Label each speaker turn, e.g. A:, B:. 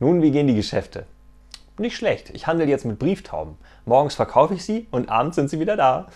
A: Nun, wie gehen die Geschäfte? Nicht schlecht. Ich handle jetzt mit Brieftauben. Morgens verkaufe ich sie und abends sind sie wieder da.